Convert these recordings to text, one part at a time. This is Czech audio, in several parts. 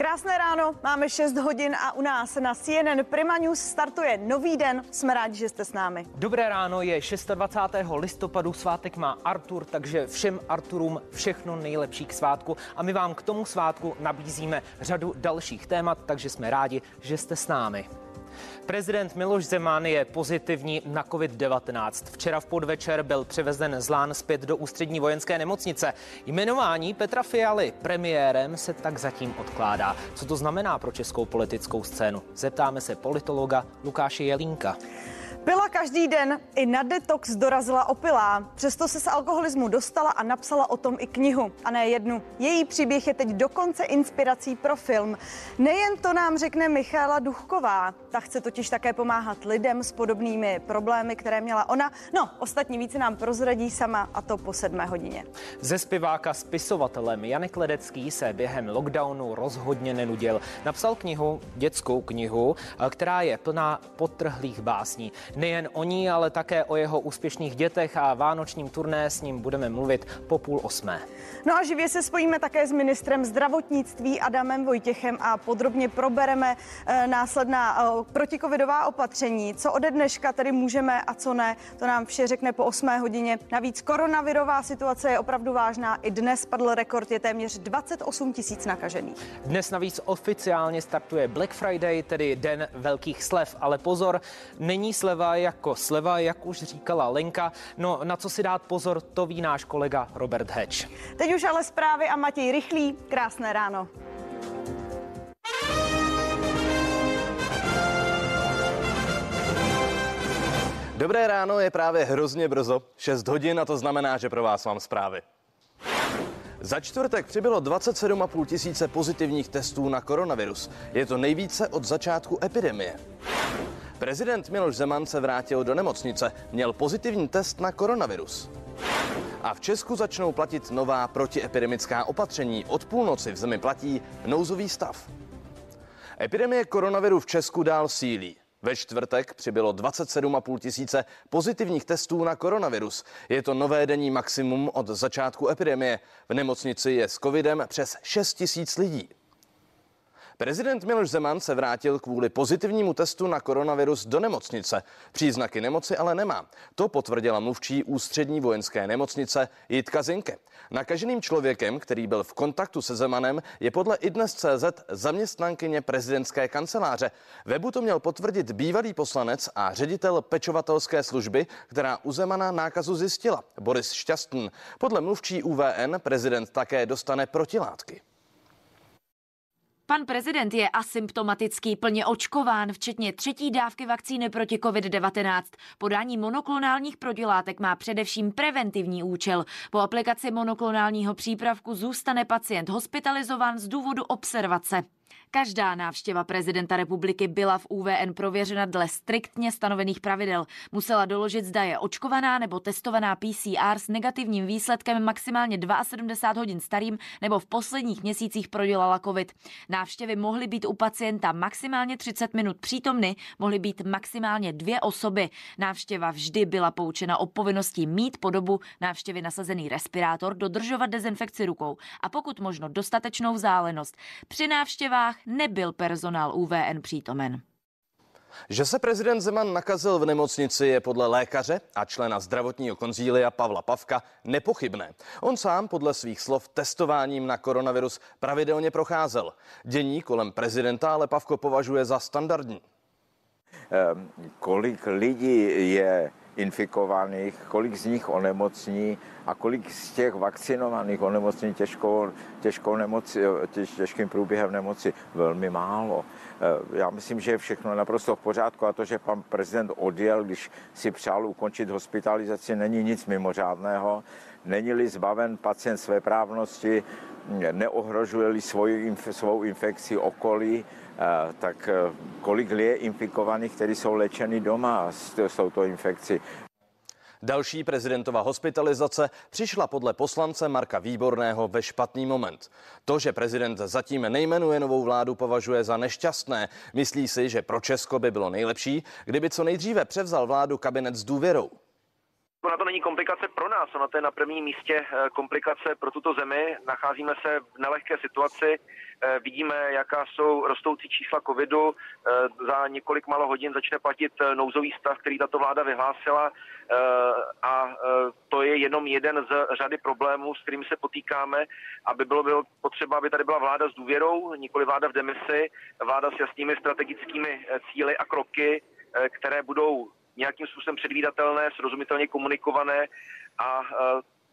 Krásné ráno, máme 6 hodin a u nás na CNN Prima News startuje nový den. Jsme rádi, že jste s námi. Dobré ráno, je 26. listopadu, svátek má Artur, takže všem Arturům všechno nejlepší k svátku a my vám k tomu svátku nabízíme řadu dalších témat, takže jsme rádi, že jste s námi. Prezident Miloš Zeman je pozitivní na COVID-19. Včera v podvečer byl převezen z Lán zpět do ústřední vojenské nemocnice. Jmenování Petra Fialy premiérem se tak zatím odkládá. Co to znamená pro českou politickou scénu? Zeptáme se politologa Lukáše Jelínka. Pila každý den, i na detox dorazila opilá. Přesto se z alkoholismu dostala a napsala o tom i knihu. A ne jednu. Její příběh je teď dokonce inspirací pro film. Nejen to nám řekne Michála Duchková. Ta chce totiž také pomáhat lidem s podobnými problémy, které měla ona. No, ostatní více nám prozradí sama a to po sedmé hodině. Ze zpěváka spisovatelem Janek Ledecký se během lockdownu rozhodně nenudil. Napsal knihu, dětskou knihu, která je plná potrhlých básní. Nejen o ní, ale také o jeho úspěšných dětech a vánočním turné s ním budeme mluvit po půl osmé. No a živě se spojíme také s ministrem zdravotnictví Adamem Vojtěchem a podrobně probereme e, následná e, protikovidová opatření. Co ode dneška tedy můžeme a co ne, to nám vše řekne po 8 hodině. Navíc koronavirová situace je opravdu vážná. I dnes padl rekord, je téměř 28 tisíc nakažených. Dnes navíc oficiálně startuje Black Friday, tedy den velkých slev. Ale pozor, není sleva sleva jako sleva, jak už říkala Lenka. No na co si dát pozor, to ví náš kolega Robert Hedge. Teď už ale zprávy a Matěj Rychlý. Krásné ráno. Dobré ráno, je právě hrozně brzo, 6 hodin a to znamená, že pro vás mám zprávy. Za čtvrtek přibylo 27,5 tisíce pozitivních testů na koronavirus. Je to nejvíce od začátku epidemie. Prezident Miloš Zeman se vrátil do nemocnice, měl pozitivní test na koronavirus. A v Česku začnou platit nová protiepidemická opatření. Od půlnoci v zemi platí nouzový stav. Epidemie koronaviru v Česku dál sílí. Ve čtvrtek přibylo 27,5 tisíce pozitivních testů na koronavirus. Je to nové denní maximum od začátku epidemie. V nemocnici je s covidem přes 6 tisíc lidí. Prezident Miloš Zeman se vrátil kvůli pozitivnímu testu na koronavirus do nemocnice. Příznaky nemoci ale nemá. To potvrdila mluvčí ústřední vojenské nemocnice Jitka Zinke. Nakaženým člověkem, který byl v kontaktu se Zemanem, je podle idnes.cz zaměstnankyně prezidentské kanceláře. Webu to měl potvrdit bývalý poslanec a ředitel pečovatelské služby, která u Zemana nákazu zjistila, Boris Šťastný. Podle mluvčí UVN prezident také dostane protilátky. Pan prezident je asymptomatický, plně očkován, včetně třetí dávky vakcíny proti COVID-19. Podání monoklonálních protilátek má především preventivní účel. Po aplikaci monoklonálního přípravku zůstane pacient hospitalizován z důvodu observace. Každá návštěva prezidenta republiky byla v UVN prověřena dle striktně stanovených pravidel. Musela doložit, zda je očkovaná nebo testovaná PCR s negativním výsledkem maximálně 72 hodin starým nebo v posledních měsících prodělala COVID. Návštěvy mohly být u pacienta maximálně 30 minut přítomny, mohly být maximálně dvě osoby. Návštěva vždy byla poučena o povinnosti mít po dobu návštěvy nasazený respirátor, dodržovat dezinfekci rukou a pokud možno dostatečnou vzdálenost. Při návštěvách nebyl personál UVN přítomen. Že se prezident Zeman nakazil v nemocnici je podle lékaře a člena zdravotního konzília Pavla Pavka nepochybné. On sám podle svých slov testováním na koronavirus pravidelně procházel. Dění kolem prezidenta ale Pavko považuje za standardní. Ehm, kolik lidí je infikovaných, kolik z nich onemocní a kolik z těch vakcinovaných onemocní těžkou, těžkou nemoci, těž, těžkým průběhem nemoci. Velmi málo. Eh, já myslím, že je všechno naprosto v pořádku a to, že pan prezident odjel, když si přál ukončit hospitalizaci, není nic mimořádného. Není-li zbaven pacient své právnosti, neohrožuje-li svoji, svou infekci okolí, eh, tak eh, kolik je infikovaných, kteří jsou léčeni doma s, s touto infekcí. Další prezidentova hospitalizace přišla podle poslance Marka Výborného ve špatný moment. To, že prezident zatím nejmenuje novou vládu, považuje za nešťastné. Myslí si, že pro Česko by bylo nejlepší, kdyby co nejdříve převzal vládu kabinet s důvěrou. Na to není komplikace pro nás, ono to je na prvním místě eh, komplikace pro tuto zemi. Nacházíme se v nelehké situaci, eh, vidíme, jaká jsou rostoucí čísla covidu. Eh, za několik málo hodin začne platit nouzový stav, který tato vláda vyhlásila a to je jenom jeden z řady problémů, s kterými se potýkáme, aby bylo, bylo potřeba, aby tady byla vláda s důvěrou, nikoli vláda v demisi, vláda s jasnými strategickými cíly a kroky, které budou nějakým způsobem předvídatelné, srozumitelně komunikované a e,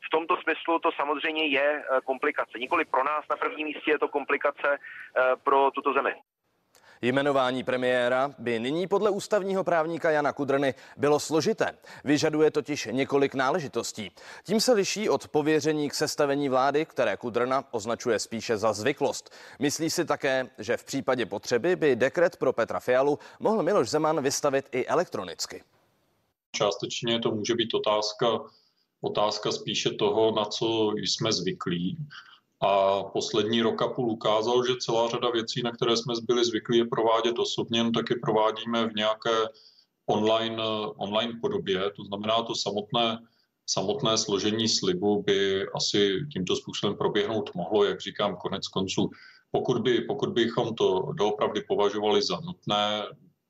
v tomto smyslu to samozřejmě je e, komplikace. Nikoli pro nás na prvním místě je to komplikace e, pro tuto zemi. Jmenování premiéra by nyní podle ústavního právníka Jana Kudrny bylo složité. Vyžaduje totiž několik náležitostí. Tím se liší od pověření k sestavení vlády, které Kudrna označuje spíše za zvyklost. Myslí si také, že v případě potřeby by dekret pro Petra Fialu mohl Miloš Zeman vystavit i elektronicky. Částečně to může být otázka, otázka spíše toho, na co jsme zvyklí. A poslední rok a půl ukázal, že celá řada věcí, na které jsme byli zvyklí je provádět osobně, no taky provádíme v nějaké online, online podobě. To znamená, to samotné, samotné složení slibu by asi tímto způsobem proběhnout mohlo, jak říkám, konec konců. Pokud, by, pokud bychom to doopravdy považovali za nutné,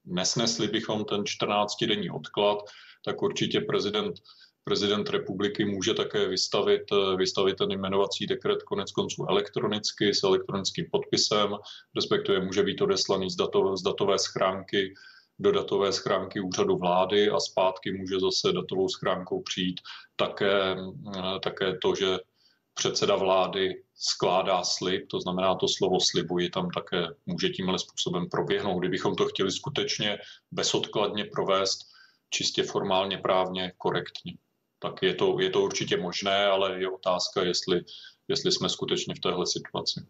nesnesli bychom ten 14-denní odklad, tak určitě prezident, prezident republiky může také vystavit, vystavit ten jmenovací dekret konec konců elektronicky s elektronickým podpisem, respektive může být odeslaný z, dato, z datové schránky do datové schránky úřadu vlády a zpátky může zase datovou schránkou přijít také, také to, že předseda vlády skládá slib, to znamená to slovo slibuji tam také může tímhle způsobem proběhnout. Kdybychom to chtěli skutečně bezodkladně provést, čistě formálně právně korektně. Tak je to, je to určitě možné, ale je otázka, jestli, jestli jsme skutečně v téhle situaci.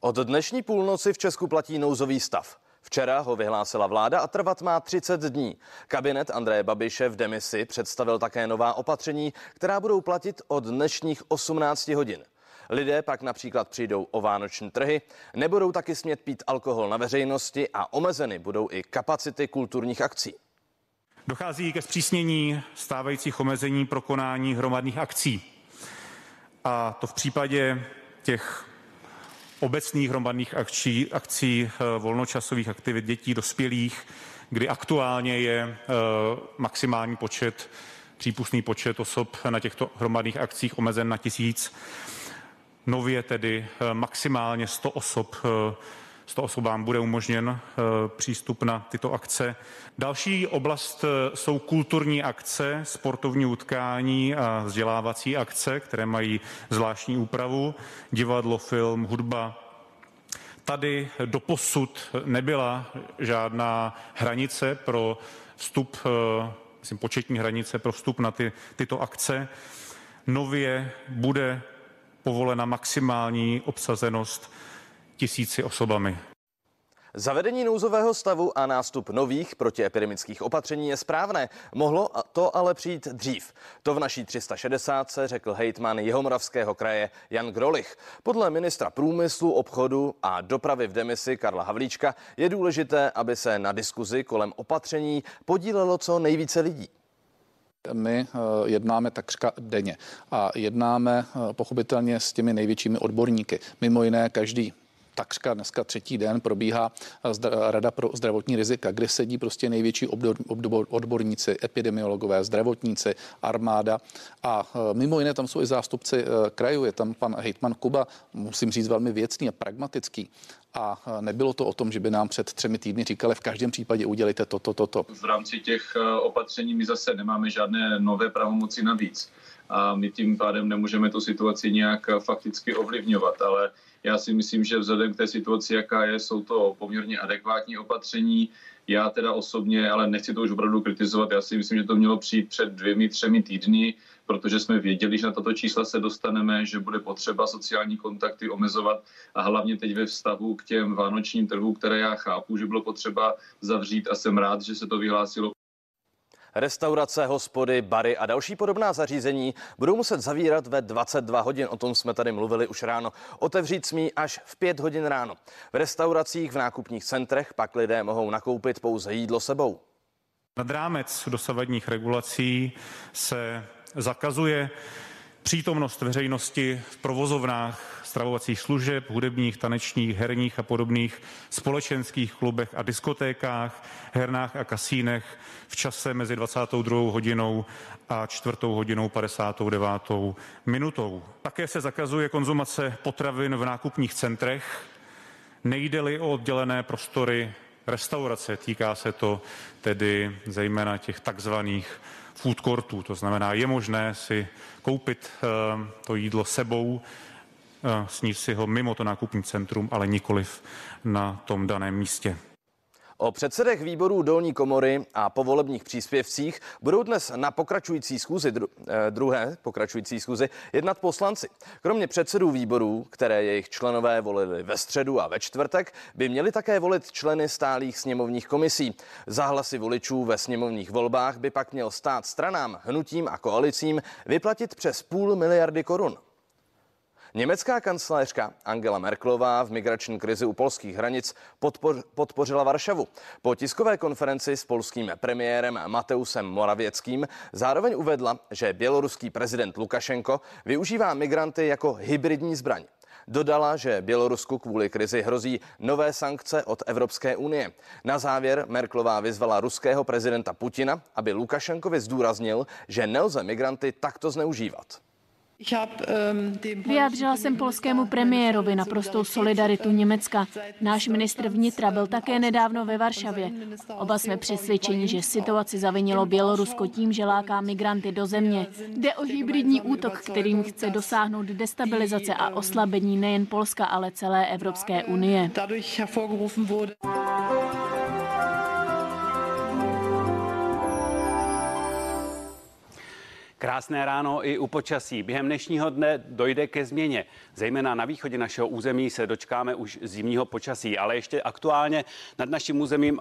Od dnešní půlnoci v Česku platí nouzový stav. Včera ho vyhlásila vláda a trvat má 30 dní. Kabinet Andreje Babiše v demisi představil také nová opatření, která budou platit od dnešních 18 hodin. Lidé pak například přijdou o vánoční trhy, nebudou taky smět pít alkohol na veřejnosti a omezeny budou i kapacity kulturních akcí. Dochází ke zpřísnění stávajících omezení pro konání hromadných akcí. A to v případě těch obecných hromadných akcí, akcí eh, volnočasových aktivit dětí, dospělých, kdy aktuálně je eh, maximální počet, přípustný počet osob na těchto hromadných akcích omezen na tisíc. Nově tedy eh, maximálně 100 osob 100 osobám bude umožněn eh, přístup na tyto akce. Další oblast eh, jsou kulturní akce, sportovní utkání a vzdělávací akce, které mají zvláštní úpravu, divadlo, film, hudba, Tady doposud nebyla žádná hranice pro vstup, eh, myslím, početní hranice pro vstup na ty, tyto akce. Nově bude povolena maximální obsazenost tisíci osobami. Zavedení nouzového stavu a nástup nových protiepidemických opatření je správné. Mohlo to ale přijít dřív. To v naší 360 se řekl hejtman Jihomoravského kraje Jan Grolich. Podle ministra průmyslu, obchodu a dopravy v demisi Karla Havlíčka je důležité, aby se na diskuzi kolem opatření podílelo co nejvíce lidí. My eh, jednáme takřka denně a jednáme eh, pochopitelně s těmi největšími odborníky. Mimo jiné každý takřka dneska třetí den probíhá eh, Rada pro zdravotní rizika, kde sedí prostě největší odborníci, epidemiologové, zdravotníci, armáda a mimo jiné tam jsou i zástupci krajů, je tam pan hejtman Kuba, musím říct velmi věcný a pragmatický a nebylo to o tom, že by nám před třemi týdny říkali v každém případě udělejte toto, toto. To. V rámci těch opatření my zase nemáme žádné nové pravomoci navíc a my tím pádem nemůžeme tu situaci nějak fakticky ovlivňovat, ale já si myslím, že vzhledem k té situaci, jaká je, jsou to poměrně adekvátní opatření. Já teda osobně, ale nechci to už opravdu kritizovat, já si myslím, že to mělo přijít před dvěmi, třemi týdny, protože jsme věděli, že na tato čísla se dostaneme, že bude potřeba sociální kontakty omezovat a hlavně teď ve vztahu k těm vánočním trhům, které já chápu, že bylo potřeba zavřít a jsem rád, že se to vyhlásilo Restaurace, hospody, bary a další podobná zařízení budou muset zavírat ve 22 hodin. O tom jsme tady mluvili už ráno. Otevřít smí až v 5 hodin ráno. V restauracích, v nákupních centrech pak lidé mohou nakoupit pouze jídlo sebou. Nad rámec dosavadních regulací se zakazuje přítomnost veřejnosti v provozovnách stravovacích služeb, hudebních, tanečních, herních a podobných společenských klubech a diskotékách, hernách a kasínech v čase mezi 22. hodinou a 4. hodinou 59. minutou. Také se zakazuje konzumace potravin v nákupních centrech, nejde-li o oddělené prostory restaurace. Týká se to tedy zejména těch takzvaných food courtů. To znamená, je možné si koupit eh, to jídlo sebou, eh, sníst si ho mimo to nákupní centrum, ale nikoliv na tom daném místě. O předsedech výborů dolní komory a povolebních příspěvcích budou dnes na pokračující schůzi, dru, eh, druhé pokračující schůzi, jednat poslanci. Kromě předsedů výborů, které jejich členové volili ve středu a ve čtvrtek, by měli také volit členy stálých sněmovních komisí. Zahlasy voličů ve sněmovních volbách by pak měl stát stranám, hnutím a koalicím vyplatit přes půl miliardy korun. Německá kancléřka Angela Merklová v migrační krizi u polských hranic podpoř, podpořila Varšavu. Po tiskové konferenci s polským premiérem Mateusem Moravěckým zároveň uvedla, že běloruský prezident Lukašenko využívá migranty jako hybridní zbraň. Dodala, že Bělorusku kvůli krizi hrozí nové sankce od Evropské unie. Na závěr Merklová vyzvala ruského prezidenta Putina, aby Lukašenkovi zdůraznil, že nelze migranty takto zneužívat. Vyjádřila jsem polskému premiérovi naprostou solidaritu Německa. Náš ministr vnitra byl také nedávno ve Varšavě. Oba jsme přesvědčeni, že situaci zavinilo Bělorusko tím, že láká migranty do země. Jde o hybridní útok, kterým chce dosáhnout destabilizace a oslabení nejen Polska, ale celé Evropské unie. Krásné ráno i u počasí. Během dnešního dne dojde ke změně. Zejména na východě našeho území se dočkáme už zimního počasí, ale ještě aktuálně nad naším územím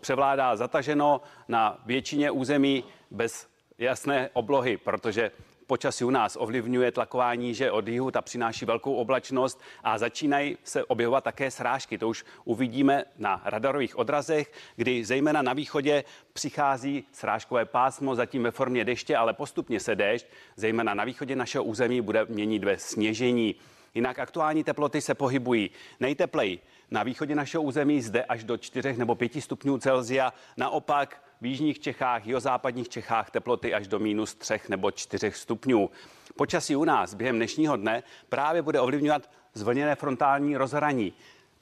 převládá zataženo na většině území bez jasné oblohy, protože počasí u nás ovlivňuje tlakování, že od jihu ta přináší velkou oblačnost a začínají se objevovat také srážky. To už uvidíme na radarových odrazech, kdy zejména na východě přichází srážkové pásmo, zatím ve formě deště, ale postupně se déšť, zejména na východě našeho území, bude měnit ve sněžení. Jinak aktuální teploty se pohybují nejtepleji na východě našeho území zde až do 4 nebo 5 stupňů Celzia. Naopak v jižních Čechách, jihozápadních Čechách teploty až do minus 3 nebo 4 stupňů. Počasí u nás během dnešního dne právě bude ovlivňovat zvlněné frontální rozhraní.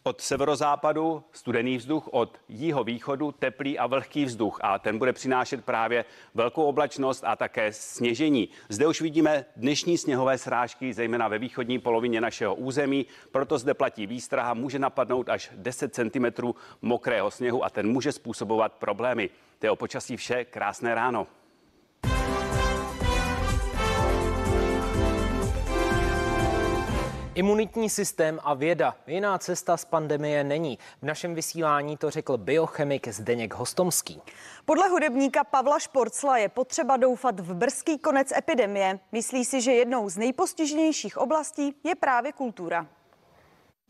Od severozápadu studený vzduch, od jihovýchodu teplý a vlhký vzduch a ten bude přinášet právě velkou oblačnost a také sněžení. Zde už vidíme dnešní sněhové srážky, zejména ve východní polovině našeho území, proto zde platí výstraha, může napadnout až 10 cm mokrého sněhu a ten může způsobovat problémy. To je o počasí vše, krásné ráno. Imunitní systém a věda. Jiná cesta z pandemie není. V našem vysílání to řekl biochemik Zdeněk Hostomský. Podle hudebníka Pavla Šporcla je potřeba doufat v brzký konec epidemie. Myslí si, že jednou z nejpostiženějších oblastí je právě kultura.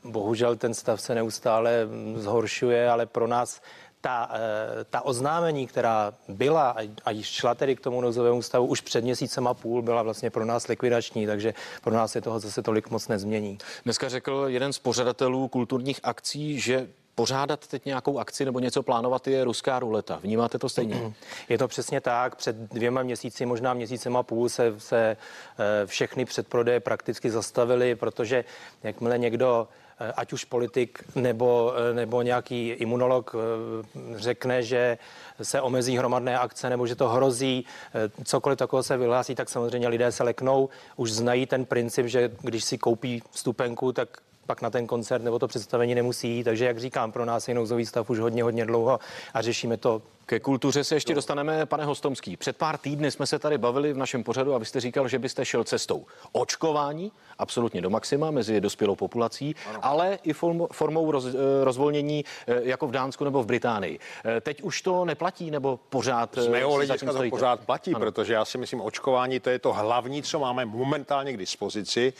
Bohužel ten stav se neustále zhoršuje, ale pro nás ta, eh, ta oznámení, která byla a již šla tedy k tomu nouzovému stavu už před měsícem a půl, byla vlastně pro nás likvidační, takže pro nás se toho zase tolik moc nezmění. Dneska řekl jeden z pořadatelů kulturních akcí, že pořádat teď nějakou akci nebo něco plánovat je ruská ruleta. Vnímáte to stejně? Je to přesně tak. Před dvěma měsíci, možná měsícem a půl se, se eh, všechny předprodeje prakticky zastavily, protože jakmile někdo ať už politik nebo, eh, nebo nějaký imunolog eh, řekne, že se omezí hromadné akce nebo že to hrozí, cokoliv takového se vyhlásí, tak samozřejmě lidé se leknou. Už znají ten princip, že když si koupí vstupenku, tak pak na ten koncert nebo to představení nemusí. Takže, jak říkám, pro nás je nouzový stav už hodně, hodně dlouho a řešíme to ke kultuře se ještě dostaneme, pane Hostomský. Před pár týdny jsme se tady bavili v našem pořadu a vy jste říkal, že byste šel cestou očkování, absolutně do maxima mezi dospělou populací, ano. ale i formou roz, eh, rozvolnění eh, jako v Dánsku nebo v Británii. Eh, teď už to neplatí nebo pořád? Z mého hlediska to pořád platí, ano. protože já si myslím, očkování to je to hlavní, co máme momentálně k dispozici.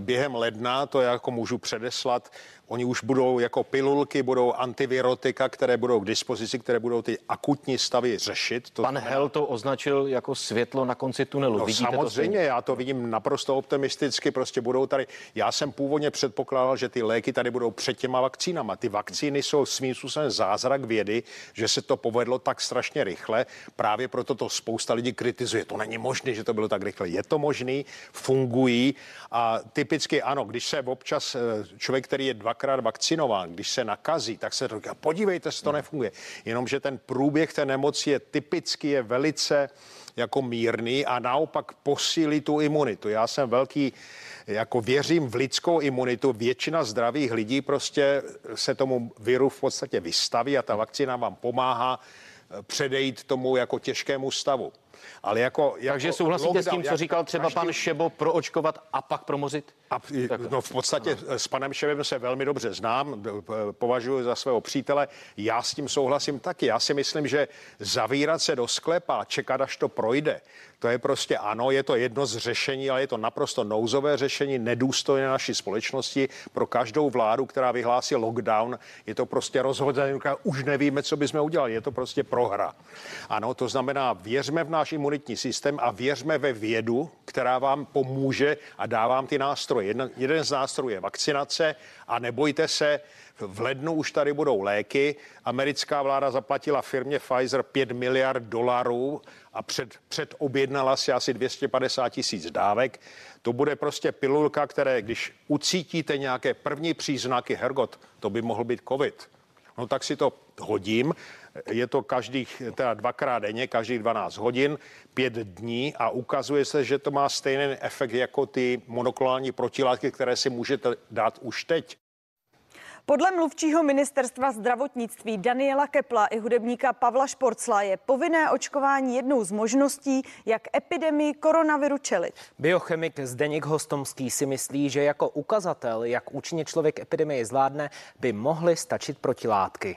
Během ledna to jako můžu předeslat Oni už budou jako pilulky, budou antivirotika, které budou k dispozici, které budou ty akutní stavy řešit. To Pan znamená... Hel to označil jako světlo na konci tunelu. No, Vidíte samozřejmě, to já to vidím naprosto optimisticky. Prostě budou tady. Já jsem původně předpokládal, že ty léky tady budou před těma vakcínama. Ty vakcíny jsou svým způsobem zázrak vědy, že se to povedlo tak strašně rychle. Právě proto to spousta lidí kritizuje. To není možné, že to bylo tak rychle. Je to možné, fungují a typicky ano, když se občas eh, člověk, který je dvakrát vakcinován, když se nakazí, tak se říká, podívejte se, to nefunguje. Jenomže ten průběh té nemoci je typicky je velice jako mírný a naopak posílí tu imunitu. Já jsem velký, jako věřím v lidskou imunitu. Většina zdravých lidí prostě se tomu viru v podstatě vystaví a ta vakcína vám pomáhá předejít tomu jako těžkému stavu. Ale jako, jako Takže souhlasíte lockdown, s tím, co říkal třeba každý... pan Šebo, proočkovat a pak promořit? A, no v podstatě ano. s panem Šebem se velmi dobře znám, považuji za svého přítele. Já s tím souhlasím taky. Já si myslím, že zavírat se do sklepa a čekat, až to projde, to je prostě ano, je to jedno z řešení, ale je to naprosto nouzové řešení, nedůstojné naší společnosti. Pro každou vládu, která vyhlásí lockdown, je to prostě rozhodnutí, už nevíme, co bychom udělali. Je to prostě prohra. Ano, to znamená, věřme v náš imunitní systém a věřme ve vědu, která vám pomůže a dá vám ty nástroje. Jeden, jeden z nástrojů je vakcinace a nebojte se, v lednu už tady budou léky. Americká vláda zaplatila firmě Pfizer 5 miliard dolarů a před, předobjednala si asi 250 tisíc dávek. To bude prostě pilulka, které, když ucítíte nějaké první příznaky, hergot, to by mohl být covid. No tak si to hodím. Je to každých, teda dvakrát denně, každých 12 hodin, pět dní a ukazuje se, že to má stejný efekt jako ty monoklonální protilátky, které si můžete dát už teď. Podle mluvčího ministerstva zdravotnictví Daniela Kepla i hudebníka Pavla Šporcla je povinné očkování jednou z možností, jak epidemii koronaviru čelit. Biochemik Zdeněk Hostomský si myslí, že jako ukazatel, jak účinně člověk epidemii zvládne, by mohly stačit protilátky.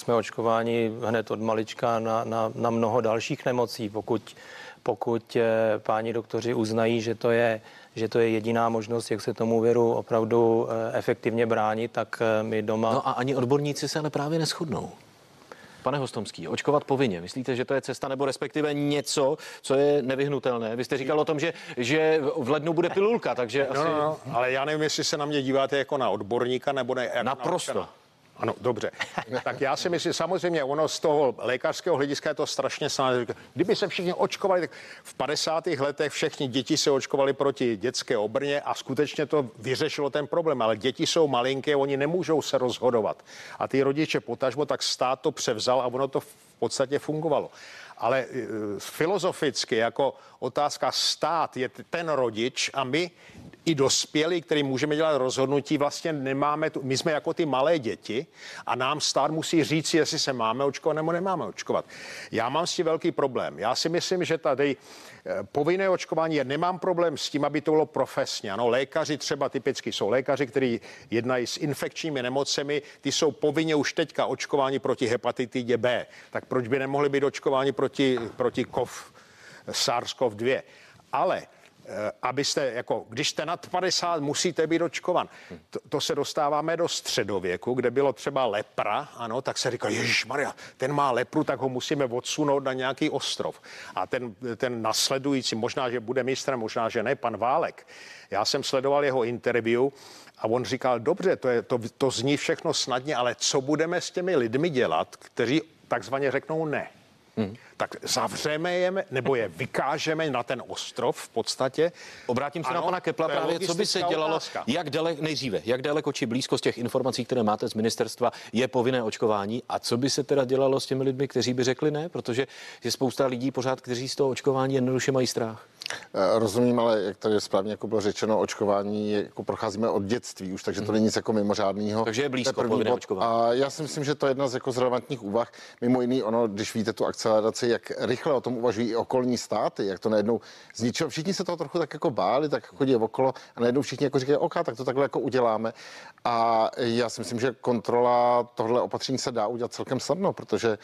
Jsme očkováni hned od malička na, na, na mnoho dalších nemocí. Pokud, pokud eh, páni doktoři uznají, že to je že to je jediná možnost, jak se tomu viru opravdu eh, efektivně bránit, tak eh, my doma... No a ani odborníci se ale právě neschodnou. Pane Hostomský, očkovat povinně. Myslíte, že to je cesta nebo respektive něco, co je nevyhnutelné? Vy jste říkal o tom, že, že v lednu bude pilulka, takže no, asi... No, no, ale já nevím, jestli se na mě díváte jako na odborníka nebo ne. Jako Naprosto. Na ano, dobře. tak já si myslím, samozřejmě ono z toho lékařského hlediska je to strašně snadné. Kdyby se všichni očkovali, tak v 50. letech všechny děti se očkovali proti dětské obrně a skutečně to vyřešilo ten problém. Ale děti jsou malinké, oni nemůžou se rozhodovat. A ty rodiče potažmo, tak stát to převzal a ono to v podstatě fungovalo ale e, filozoficky jako otázka stát je ten rodič a my i dospělí, který můžeme dělat rozhodnutí, vlastně nemáme, tu, my jsme jako ty malé děti a nám stát musí říct, jestli se máme očkovat nebo nemáme očkovat. Já mám s tím velký problém. Já si myslím, že tady eh, povinné očkování, já nemám problém s tím, aby to bylo profesně. Ano, lékaři třeba typicky jsou lékaři, kteří jednají s infekčními nemocemi, ty jsou povinně už teďka očkováni proti hepatitidě B. Tak proč by nemohli být očkováni proti, proti COV, SARS-CoV-2? Ale Eh, abyste, jako, když jste nad 50, musíte být očkovan. To, to se dostáváme do středověku, kde bylo třeba lepra, ano, tak se říká, Ježíš Maria, ten má lepru, tak ho musíme odsunout na nějaký ostrov. A ten, ten nasledující, možná, že bude mistrem, možná, že ne, pan Válek, já jsem sledoval jeho interview a on říkal, dobře, to, je, to, to zní všechno snadně, ale co budeme s těmi lidmi dělat, kteří takzvaně řeknou ne? Hmm. Tak zavřeme je, nebo je vykážeme na ten ostrov v podstatě. Obrátím se ano, na pana Kepla právě, co by se dělalo, otázka. jak daleko, nejdříve, jak daleko či blízko z těch informací, které máte z ministerstva, je povinné očkování a co by se teda dělalo s těmi lidmi, kteří by řekli ne, protože je spousta lidí pořád, kteří z toho očkování jednoduše mají strach. Eh, rozumím, ale jak tady správně jako bylo řečeno, očkování jako procházíme od dětství už, takže to mhm. není nic jako mimořádného. Takže je blízko povinné očkování. A já si myslím, že to je jedna z jako z relevantních úvah. Mimo jiný, ono, když víte tu akceleraci, jak rychle o tom uvažují i okolní státy, jak to najednou z ničeho, všichni se toho trochu tak jako báli, tak chodí okolo a najednou všichni jako říkají, OK, tak to takhle jako uděláme. A já si myslím, že kontrola tohle opatření se dá udělat celkem snadno, protože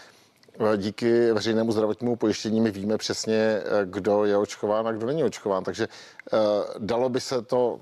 Eh, díky veřejnému zdravotnímu pojištění my víme přesně, eh, kdo je očkován a kdo není očkován. Takže uh, dalo by se to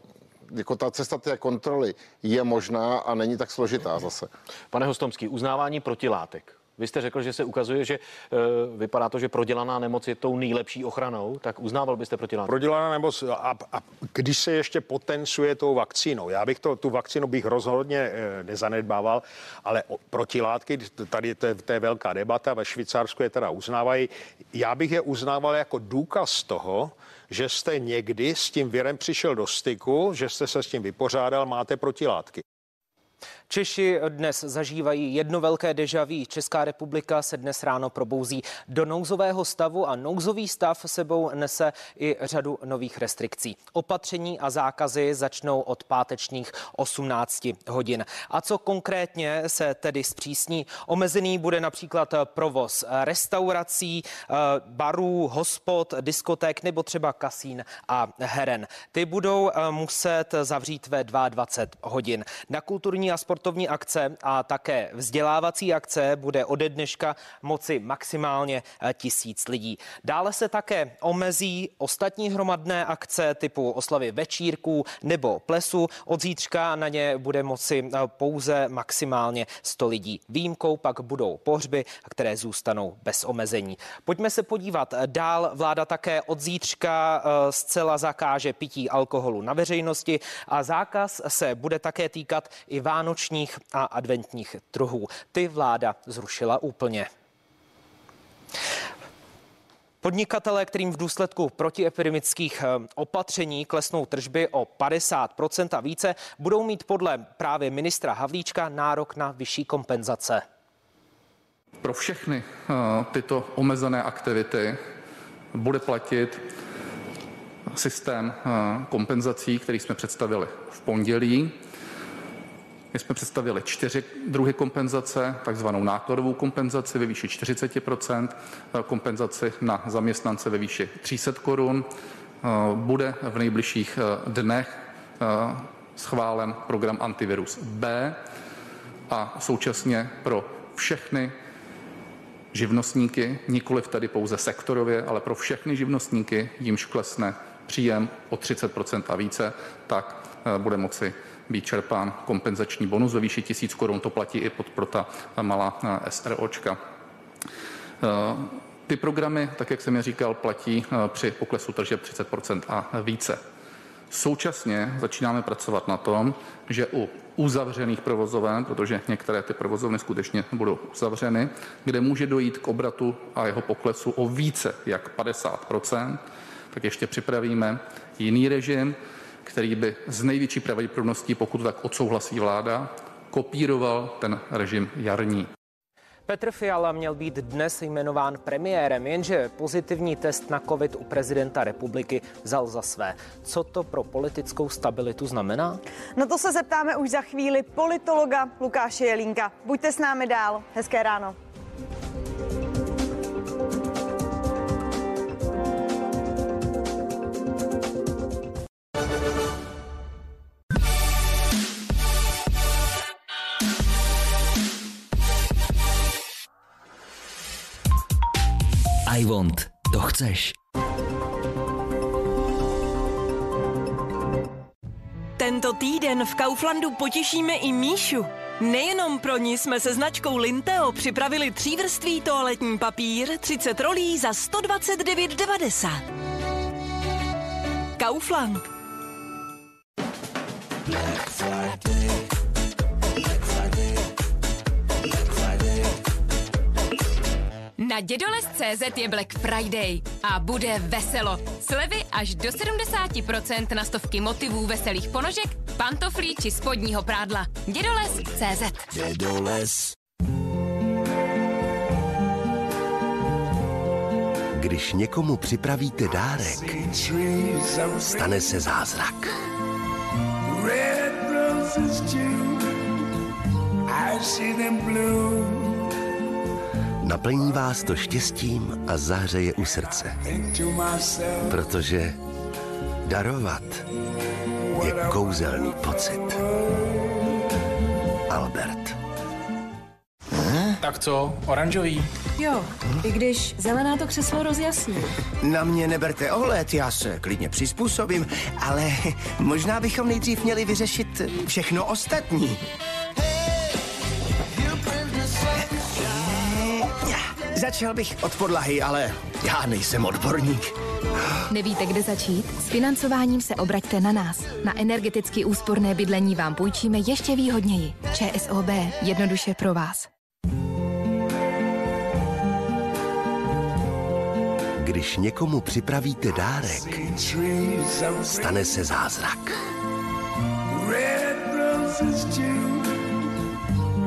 jako ta cesta té kontroly je možná a není tak složitá zase. Pane Hostomský, uznávání protilátek. Vy jste řekl, že se ukazuje, že uh, vypadá to, že prodělaná nemoc je tou nejlepší ochranou, tak uznával byste protilátky? Prodělaná nemoc a, a když se ještě potenciuje tou vakcínou, já bych to, tu vakcínu bych rozhodně e, nezanedbával, ale o, protilátky, tady to to je velká debata, ve Švýcarsku je teda uznávají, já bych je uznával jako důkaz toho, že jste někdy s tím virem přišel do styku, že jste se s tím vypořádal, máte protilátky. Češi dnes zažívají jedno velké dežaví. Česká republika se dnes ráno probouzí do nouzového stavu a nouzový stav sebou nese i řadu nových restrikcí. Opatření a zákazy začnou od pátečních 18 hodin. A co konkrétně se tedy zpřísní? Omezený bude například provoz restaurací, eh, barů, hospod, diskoték nebo třeba kasín a heren. Ty budou eh, muset zavřít ve 22 hodin. Na kulturní a sport sportovní akce a také vzdělávací akce bude ode dneška moci maximálně eh, tisíc lidí. Dále se také omezí ostatní hromadné akce typu oslavy večírků nebo plesu. Od zítřka na ně bude moci eh, pouze maximálně 100 lidí. Výjimkou pak budou pohřby, které zůstanou bez omezení. Pojďme se podívat dál. Vláda také od zítřka eh, zcela zakáže pití alkoholu na veřejnosti a zákaz se bude také týkat i vánoční vánočních a adventních trhů. Ty vláda zrušila úplně. Podnikatelé, kterým v důsledku protiepidemických eh, opatření klesnou tržby o 50% a více, budou mít podle právě ministra Havlíčka nárok na vyšší kompenzace. Pro všechny eh, tyto omezené aktivity bude platit systém eh, kompenzací, který jsme představili v pondělí. My jsme představili čtyři druhy kompenzace, takzvanou nákladovou kompenzaci ve výši 40% kompenzaci na zaměstnance ve výši 300 korun. Bude v nejbližších eh, dnech eh, schválen program antivirus B a současně pro všechny živnostníky, nikoli tady pouze sektorově, ale pro všechny živnostníky, jimž klesne příjem o 30% a více, tak eh, bude moci být čerpán kompenzační bonus ve výši 1000 korun. To platí i pod pro ta malá eh, SROčka. Eh, ty programy, tak jak jsem je říkal, platí eh, při poklesu tržeb 30% a více. Současně začínáme pracovat na tom, že u uzavřených provozoven, protože některé ty provozovny skutečně budou uzavřeny, kde může dojít k obratu a jeho poklesu o více jak 50% tak ještě připravíme jiný režim, který by z největší pravděpodobností, pokud tak odsouhlasí vláda, kopíroval ten režim jarní. Petr Fiala měl být dnes jmenován premiérem, jenže pozitivní test na COVID u prezidenta republiky vzal za své. Co to pro politickou stabilitu znamená? No to se zeptáme už za chvíli politologa Lukáše Jelínka. Buďte s námi dál. Hezké ráno. I want. To chceš. Tento týden v Kauflandu potěšíme i Míšu. Nejenom pro ní jsme se značkou Linteo připravili třívrství toaletní papír 30 rolí za 129,90. Kaufland. Black Friday. Na Dědoles.cz je Black Friday a bude veselo. Slevy až do 70% na stovky motivů veselých ponožek, pantoflí či spodního prádla. Dědoles.cz Dědoles. Když někomu připravíte dárek, stane se zázrak. Red roses too, I see them bloom. Naplní vás to štěstím a zahřeje u srdce. Protože darovat je kouzelný pocit. Albert. Tak co, oranžový? Jo, i když zelená to křeslo rozjasní. Na mě neberte ohled, já se klidně přizpůsobím, ale možná bychom nejdřív měli vyřešit všechno ostatní. Začal bych od podlahy, ale já nejsem odborník. Nevíte, kde začít? S financováním se obraťte na nás. Na energeticky úsporné bydlení vám půjčíme ještě výhodněji. ČSOB. Jednoduše pro vás. Když někomu připravíte dárek, stane se zázrak.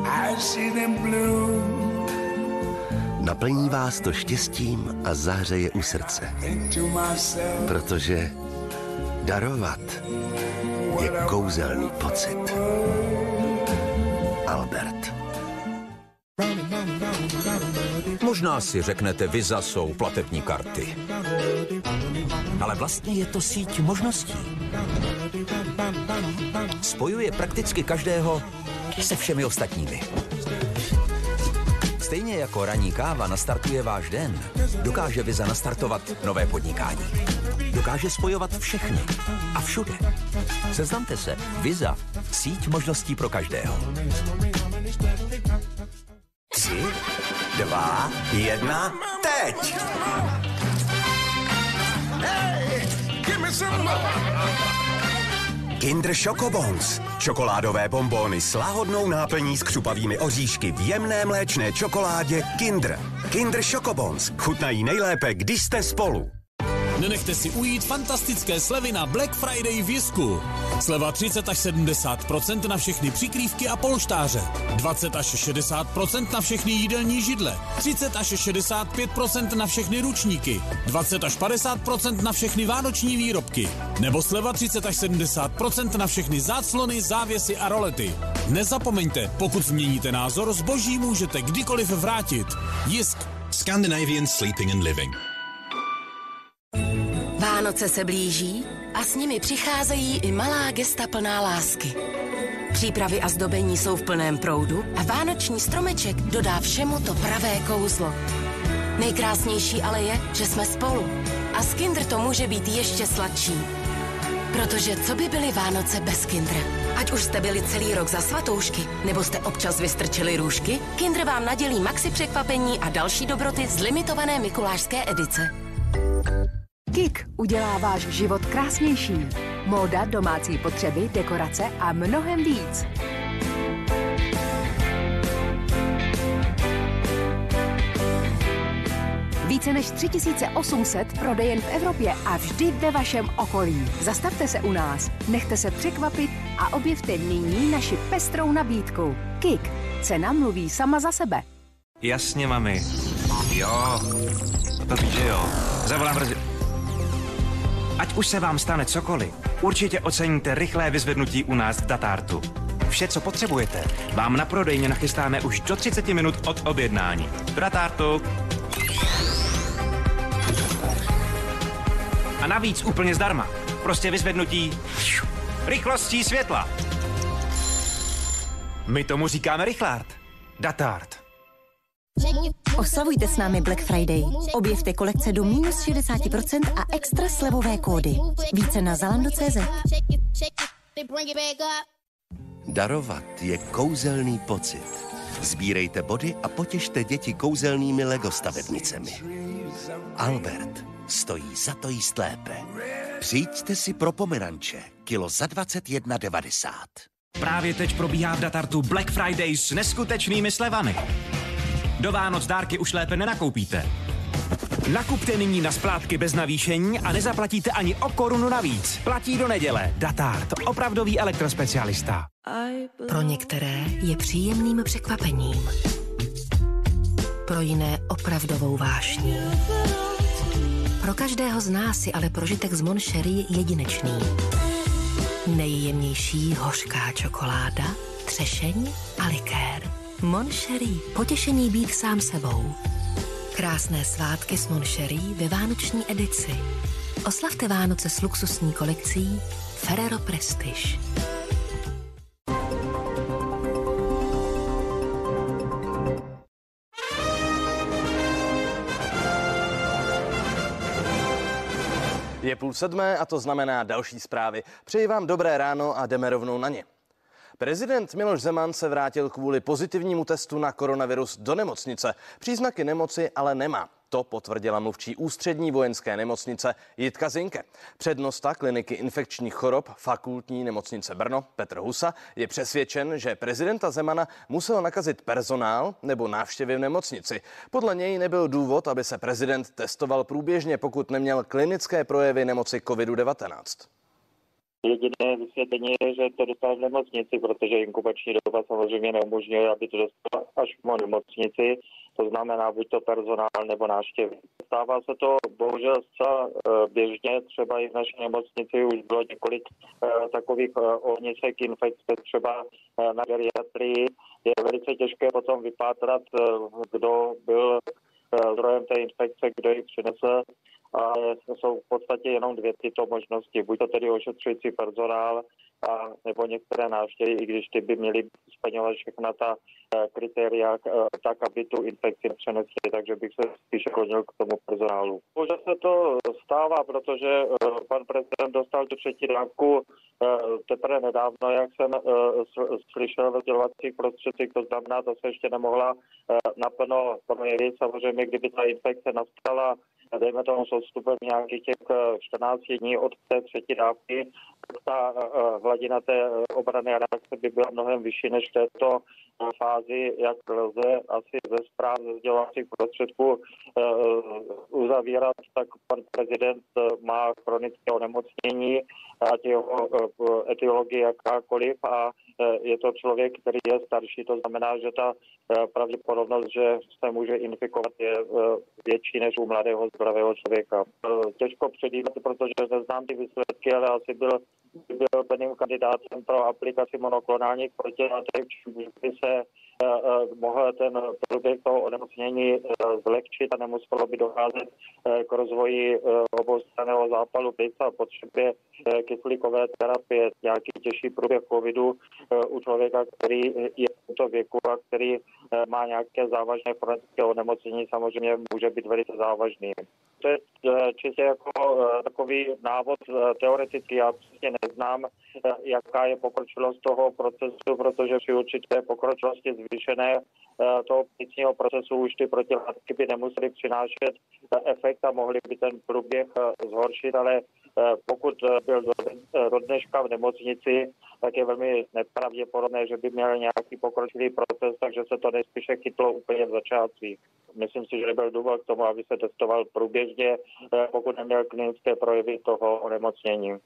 I see them bloom Naplní vás to štěstím a zahřeje u srdce. Protože darovat je kouzelný pocit. Albert. Možná si řeknete, Visa jsou platební karty. Ale vlastně je to síť možností. Spojuje prakticky každého se všemi ostatními. Stejně jako ranní káva nastartuje váš den, dokáže Visa nastartovat nové podnikání. Dokáže spojovat všechny a všude. Seznamte se. Visa. Síť možností pro každého. Tři, dva, jedna, teď! Hey, give me some more. Kinder Chocobons. Čokoládové bombóny s lahodnou náplní s křupavými oříšky v jemné mléčné čokoládě Kinder. Kinder Chocobons. Chutnají nejlépe, když jste spolu. Nenechte si ujít fantastické slevy na Black Friday v Jisku. Sleva 30 až 70% na všechny přikrývky a polštáře. 20 až 60% na všechny jídelní židle. 30 až 65% na všechny ručníky. 20 až 50% na všechny vánoční výrobky. Nebo sleva 30 až 70% na všechny záclony, závěsy a rolety. Nezapomeňte, pokud změníte názor, zboží můžete kdykoliv vrátit. Jisk. Scandinavian Sleeping and Living. Vánoce se blíží a s nimi přicházejí i malá gesta plná lásky. Přípravy a zdobení jsou v plném proudu a vánoční stromeček dodá všemu to pravé kouzlo. Nejkrásnější ale je, že jsme spolu. A s Kinder to může být ještě sladší. Protože co by byly Vánoce bez Kindra? Ať už jste byli celý rok za svatoušky, nebo jste občas vystrčili růžky, Kinder vám nadělí maxi překvapení a další dobroty z limitované mikulášské edice. KIK udělá váš život krásnější. Móda, domácí potřeby, dekorace a mnohem víc. Více než 3800 prodejen v Evropě a vždy ve vašem okolí. Zastavte se u nás, nechte se překvapit a objevte nyní naši pestrou nabídku. KIK. Cena mluví sama za sebe. Jasně, mami. Jo, to víš, že jo. Zavolám brzy. Ať už se vám stane cokoliv, určitě oceníte rychlé vyzvednutí u nás v Datartu. Vše, co potřebujete, vám na prodejně nachystáme už do 30 minut od objednání. Do Datartu. A navíc úplně zdarma. Prostě vyzvednutí rychlostí světla. My tomu říkáme rychlát. Datart. Oslavujte s námi Black Friday. Objevte kolekce do minus 60% a extra slevové kódy. Více na zalando.cz. Darovat je kouzelný pocit. Sbírejte body a potěšte děti kouzelnými Lego stavebnicemi. Albert stojí za to jíst lépe. Přijďte si pro pomeranče, kilo za 21,90. Právě teď probíhá v Datartu Black Friday s neskutečnými slevami. Do Vánoc dárky už lépe nenakoupíte. Nakupte nyní na splátky bez navýšení a nezaplatíte ani o korunu navíc. Platí do neděle. Datart, opravdový elektrospecialista. Pro některé je příjemným překvapením. Pro jiné opravdovou vášní. Pro každého z nás je ale prožitek z Mon Cherie jedinečný. Nejjemnější hořká čokoláda, třešeň a likér. Mon Potěšení být sám sebou. Krásné svátky s Mon ve vánoční edici. Oslavte Vánoce s luxusní kolekcí Ferrero Prestige. Je půl sedmé a to znamená další zprávy. Přeji vám dobré ráno a jdeme rovnou na ně. Prezident Miloš Zeman se vrátil kvůli pozitivnímu testu na koronavirus do nemocnice. Příznaky nemoci ale nemá. To potvrdila mluvčí ústřední vojenské nemocnice Jitka Zinke. Přednosta kliniky infekčních chorob fakultní nemocnice Brno Petr Husa je přesvědčen, že prezidenta Zemana musel nakazit personál nebo návštěvy v nemocnici. Podle něj nebyl důvod, aby se prezident testoval průběžně, pokud neměl klinické projevy nemoci COVID-19. Jediné vysvětlení je, že to dostal v nemocnici, protože inkubační doba samozřejmě neumožňuje, aby to dostal až v nemocnici, to znamená buď to personál nebo návštěvy. Stává se to bohužel zcela eh, běžně, třeba i v naší nemocnici už bylo několik eh, takových eh, ohnisek infekce, třeba na geriatrii. Je velice těžké potom vypátrat, kdo byl zdrojem té infekce, kdo ji přinesl ale jsou v podstatě jenom dvě tyto možnosti. Buď to tedy ošetřující personál, a nebo některé návštěvy, i když ty by měly splňovat všechna ta kritéria eh, tak, aby tu infekci přenesli, takže bych se spíše klonil k tomu personálu. Bože se to stává, protože eh, pan prezident dostal tu třetí dávku teprve nedávno, jak jsem slyšel ve sdělovacích prostředcích, to znamená, to se ještě nemohla naplno projevit. Samozřejmě, kdyby ta infekce nastala dejme tomu s odstupem nějakých těch 14 dní od té třetí dávky, ta hladina té obrany reakce by byla mnohem vyšší než této fázi, jak lze asi ze zpráv ze sdělovacích prostředků uzavírat, tak pan prezident má chronické onemocnění, ať jeho etiologie jakákoliv a je to člověk, který je starší, to znamená, že ta pravděpodobnost, že se může infikovat, je větší než u mladého zdravého člověka. Těžko předjímat, protože neznám ty výsledky, ale asi byl, byl plným kandidátem pro aplikaci monoklonálních protilátek, by se mohl ten průběh toho onemocnění zlehčit a nemuselo by docházet k rozvoji oboustranného zápalu plic a potřebě kyslíkové terapie, nějaký těžší průběh covidu u člověka, který je tomto věku a který má nějaké závažné chronické onemocnění, samozřejmě může být velice závažný. To je čistě jako takový návod teoretický. Já přesně neznám, jaká je pokročilost toho procesu, protože při určité pokročilosti zvýšené toho plicního procesu už ty protilátky by nemusely přinášet efekt a mohly by ten průběh zhoršit, ale pokud byl do dneška v nemocnici, tak je velmi nepravděpodobné, že by měl nějaký pokročilý proces, takže se to nejspíše chytlo úplně v začátcích. Myslím si, že nebyl důvod k tomu, aby se testoval průběžně, pokud neměl klinické projevy toho onemocnění.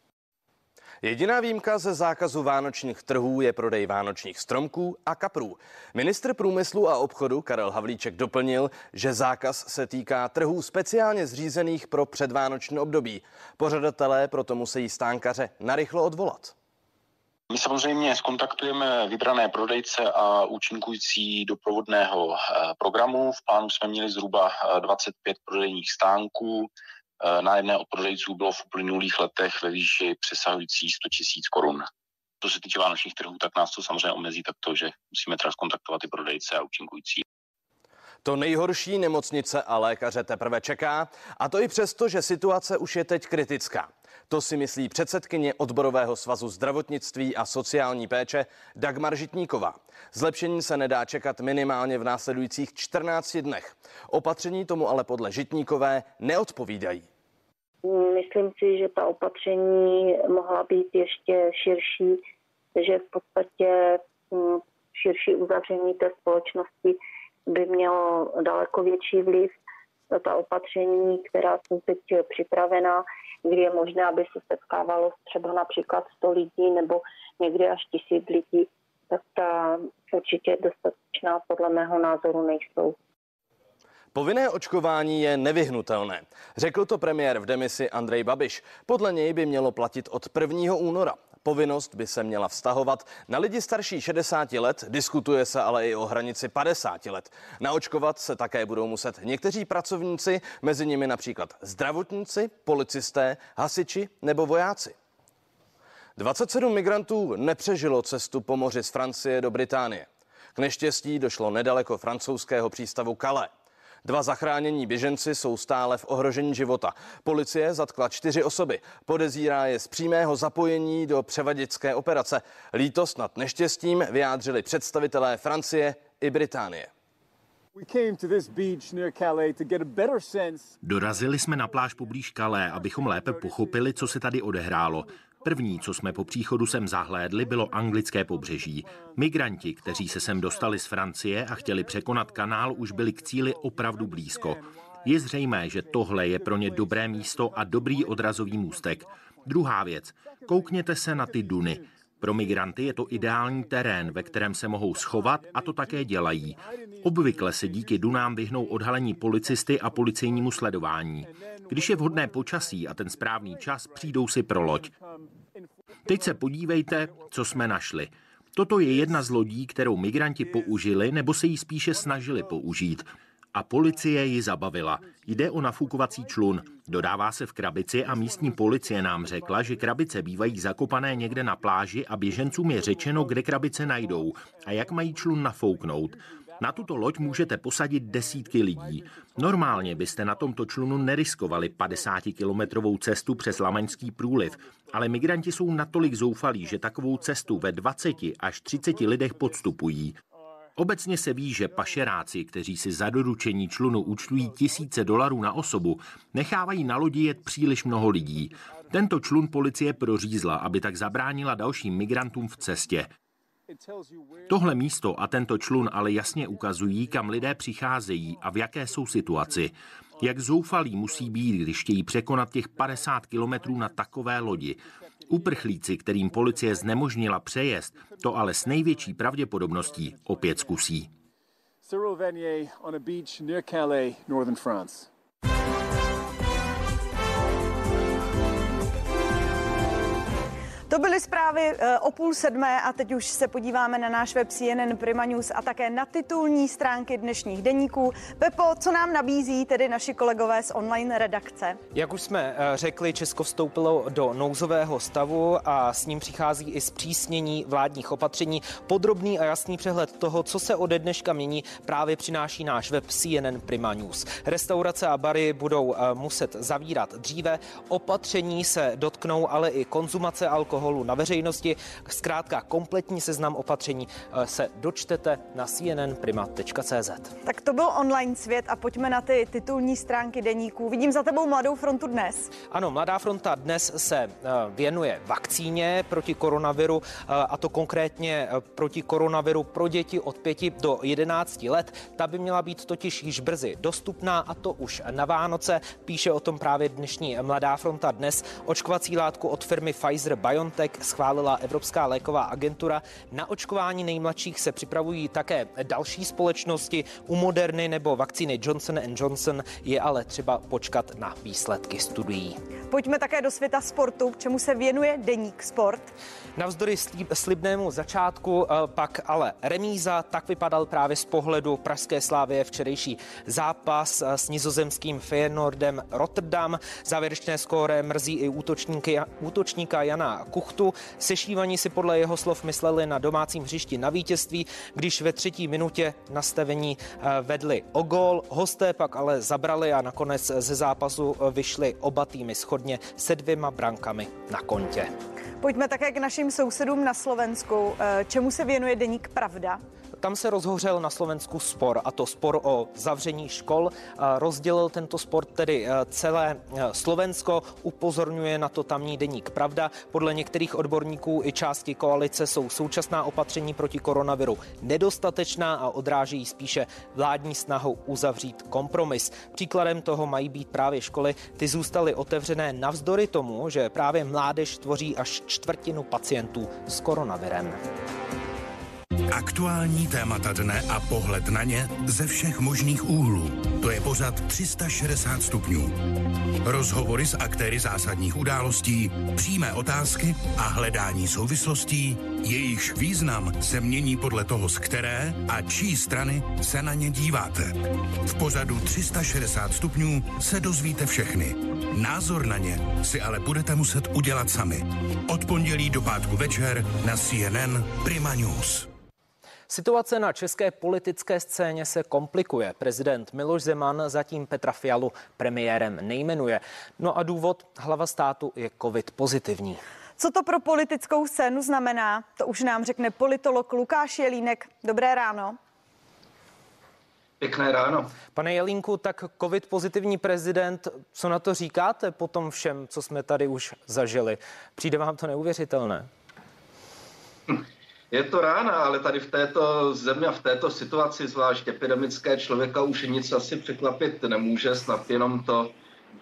Jediná výjimka ze zákazu vánočních trhů je prodej vánočních stromků a kaprů. Ministr průmyslu a obchodu Karel Havlíček doplnil, že zákaz se týká trhů speciálně zřízených pro předvánoční období. Pořadatelé proto musí stánkaře narychlo odvolat. My samozřejmě skontaktujeme vybrané prodejce a účinkující doprovodného eh, programu. V plánu jsme měli zhruba 25 eh, prodejních stánků. Eh, nájemné od prodejců bylo v uplynulých letech ve výši přesahující 100 tisíc korun. Co se týče vánočních trhů, tak nás to samozřejmě omezí tak to, že musíme teda skontaktovat i prodejce a účinkující. To nejhorší nemocnice a lékaře teprve čeká, a to i přesto, že situace už je teď kritická. To si myslí předsedkyně odborového svazu zdravotnictví a sociální péče Dagmar Žitníková. Zlepšení se nedá čekat minimálně v následujících 14 dnech. Opatření tomu ale podle Žitníkové neodpovídají. Myslím si, že ta opatření mohla být ještě širší, že v podstatě hm, širší uzavření té společnosti by mělo daleko větší vliv. Ta opatření, která jsou teď připravena, kdy je možné, aby se setkávalo třeba například 100 lidí nebo někdy až tisíc lidí, tak ta určitě dostatečná podle mého názoru nejsou. Povinné očkování je nevyhnutelné. Řekl to premiér v demisi Andrej Babiš. Podle něj by mělo platit od 1. února. Povinnost by se měla vztahovat na lidi starší 60 let, diskutuje se ale i o hranici 50 let. Naočkovat se také budou muset někteří pracovníci, mezi nimi například zdravotníci, policisté, hasiči nebo vojáci. 27 migrantů nepřežilo cestu po moři z Francie do Británie. K neštěstí došlo nedaleko francouzského přístavu Calais. Dva zachránění běženci jsou stále v ohrožení života. Policie zatkla čtyři osoby. Podezírá je z přímého zapojení do převaděčské operace. Lítost nad neštěstím vyjádřili představitelé Francie i Británie. Dorazili jsme na pláž poblíž Kalé, abychom lépe pochopili, co se tady odehrálo. První, co jsme po příchodu sem zahlédli, bylo anglické pobřeží. Migranti, kteří se sem dostali z Francie a chtěli překonat kanál, už byli k cíli opravdu blízko. Je zřejmé, že tohle je pro ně dobré místo a dobrý odrazový můstek. Druhá věc. Koukněte se na ty duny. Pro migranty je to ideální terén, ve kterém se mohou schovat a to také dělají. Obvykle se díky dunám vyhnou odhalení policisty a policejnímu sledování. Když je vhodné počasí a ten správný čas, přijdou si pro loď. Teď se podívejte, co jsme našli. Toto je jedna z lodí, kterou migranti použili nebo se jí spíše snažili použít a policie ji zabavila. Jde o nafukovací člun. Dodává se v krabici a místní policie nám řekla, že krabice bývají zakopané někde na pláži a běžencům je řečeno, kde krabice najdou a jak mají člun nafouknout. Na tuto loď můžete posadit desítky lidí. Normálně byste na tomto člunu neriskovali 50-kilometrovou cestu přes Lamaňský průliv, ale migranti jsou natolik zoufalí, že takovou cestu ve 20 až 30 lidech podstupují. Obecně se ví, že pašeráci, kteří si za doručení člunu účtují tisíce dolarů na osobu, nechávají na lodi jet příliš mnoho lidí. Tento člun policie prořízla, aby tak zabránila dalším migrantům v cestě. Tohle místo a tento člun ale jasně ukazují, kam lidé přicházejí a v jaké jsou situaci. Jak zoufalí musí být, když chtějí překonat těch 50 kilometrů na takové lodi. Uprchlíci, kterým policie znemožnila přejezd, to ale s největší pravděpodobností opět zkusí. Cyril on a beach near Calais, northern France. To byly zprávy eh, o půl sedmé a teď už se podíváme na náš web CNN Prima News a také na titulní stránky dnešních deníků. Pepo, co nám nabízí tedy naši kolegové z online redakce? Jak už jsme eh, řekli, Česko vstoupilo do nouzového stavu a s ním přichází i zpřísnění vládních opatření. Podrobný a jasný přehled toho, co se ode dneška mění, právě přináší náš web CNN Prima News. Restaurace a bary budou eh, muset zavírat dříve, opatření se dotknou ale i konzumace alkoholu alkoholu na veřejnosti. Zkrátka kompletní seznam opatření eh, se dočtete na cnnprima.cz. Tak to byl online svět a pojďme na ty titulní stránky deníků. Vidím za tebou Mladou frontu dnes. Ano, Mladá fronta dnes se eh, věnuje vakcíně proti koronaviru eh, a to konkrétně proti koronaviru pro děti od 5 do 11 let. Ta by měla být totiž již brzy dostupná a to už na Vánoce. Píše o tom právě dnešní Mladá fronta dnes. Očkovací látku od firmy Pfizer BioNTech BioNTech schválila Evropská léková agentura. Na očkování nejmladších se připravují také další společnosti. U Moderny nebo vakcíny Johnson Johnson je ale třeba počkat na výsledky studií. Pojďme také do světa sportu, čemu se věnuje Deník Sport. Navzdory slibnému začátku eh, pak ale remíza, tak vypadal právě z pohledu Pražské slávy včerejší zápas eh, s nizozemským Feyenoordem Rotterdam. Závěrečné skóre mrzí i útočníky, útočníka Jana Kuchtu. Sešívaní si podle jeho slov mysleli na domácím hřišti na vítězství, když ve třetí minutě nastavení eh, vedli o gól. Hosté pak ale zabrali a nakonec ze zápasu vyšli oba týmy schodně se dvěma brankami na kontě. Pojďme také k našim sousedům na Slovensku. Eh, čemu se věnuje deník Pravda? Tam se rozhořel na Slovensku spor, a to spor o zavření škol. Rozdělil tento sport tedy eh, celé eh, Slovensko, upozorňuje na to tamní deník Pravda. Podle některých odborníků i části koalice jsou současná opatření proti koronaviru nedostatečná a odráží spíše vládní snahu uzavřít kompromis. Příkladem toho mají být právě školy. Ty zůstaly otevřené navzdory tomu, že právě mládež tvoří až čtvrtinu pacientů s koronavirem. Aktuální témata dne a pohled na ně ze všech možných úhlů. To je pořad 360 stupňů. Rozhovory s aktéry zásadních událostí, přímé otázky a hledání souvislostí, jejichž význam se mění podle toho, z které a čí strany se na ně díváte. V pořadu 360 stupňů se dozvíte všechny. Názor na ně si ale budete muset udělat sami. Od pondělí do pátku večer na CNN Prima News. Situace na české politické scéně se komplikuje. Prezident Miloš Zeman zatím Petra Fialu premiérem nejmenuje. No a důvod hlava státu je covid pozitivní. Co to pro politickou scénu znamená, to už nám řekne politolog Lukáš Jelínek. Dobré ráno. Pěkné ráno. Pane Jelínku, tak covid pozitivní prezident, co na to říkáte po tom všem, co jsme tady už zažili? Přijde vám to neuvěřitelné? Je to rána, ale tady v této zemi a v této situaci, zvlášť epidemické, člověka už nic asi překvapit nemůže, snad jenom to,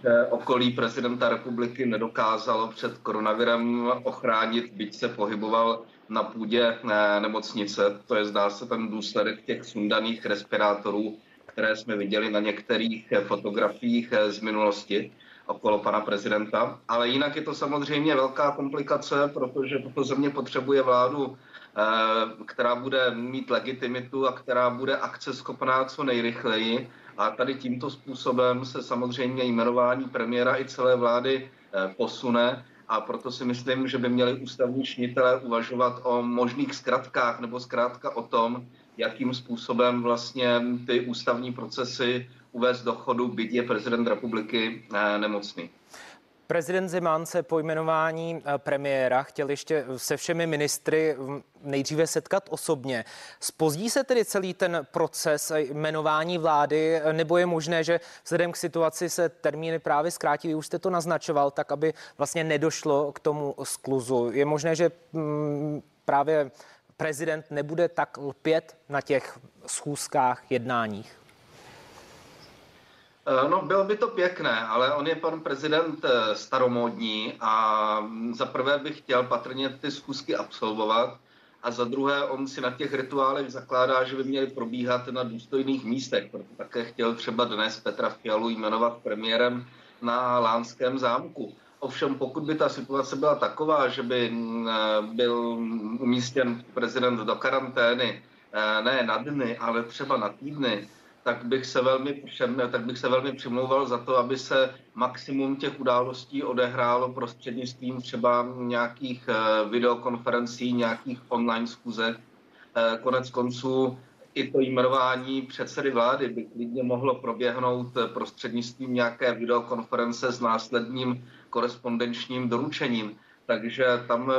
že okolí prezidenta republiky nedokázalo před koronavirem ochránit, byť se pohyboval na půdě eh, nemocnice. To je, zdá se, ten důsledek těch sundaných respirátorů, které jsme viděli na některých eh, fotografiích eh, z minulosti okolo pana prezidenta. Ale jinak je to samozřejmě velká komplikace, protože toto země potřebuje vládu, která bude mít legitimitu a která bude akceschopná co nejrychleji. A tady tímto způsobem se samozřejmě jmenování premiéra i celé vlády posune a proto si myslím, že by měli ústavní činitelé uvažovat o možných zkratkách nebo zkrátka o tom, jakým způsobem vlastně ty ústavní procesy uvést do chodu, byť je prezident republiky eh, nemocný. Prezident Zeman se po jmenování eh, premiéra chtěl ještě se všemi ministry nejdříve setkat osobně. Spozdí se tedy celý ten proces jmenování vlády, nebo je možné, že vzhledem k situaci se termíny právě zkrátí, vy už jste to naznačoval, tak aby vlastně nedošlo k tomu skluzu. Je možné, že mm, právě prezident nebude tak lpět na těch schůzkách, jednáních? Eh, no, bylo by to pěkné, ale on je pan prezident eh, staromódní a za prvé bych chtěl patrně ty schůzky absolvovat a za druhé on si na těch rituálech zakládá, že by měly probíhat na důstojných místech, proto také chtěl třeba dnes Petra Fialu jmenovat premiérem na Lánském zámku. Ovšem, pokud by ta situace byla taková, že by mm, eh, byl umístěn prezident do karantény, ne na dny, ale třeba na týdny, tak bych se velmi, tak bych se velmi přimlouval za to, aby se maximum těch událostí odehrálo prostřednictvím třeba nějakých eh, videokonferencí, nějakých online schůzek. Eh, konec konců i to jmenování předsedy vlády by klidně mohlo proběhnout eh, prostřednictvím nějaké videokonference s následním korespondenčním doručením. Takže tam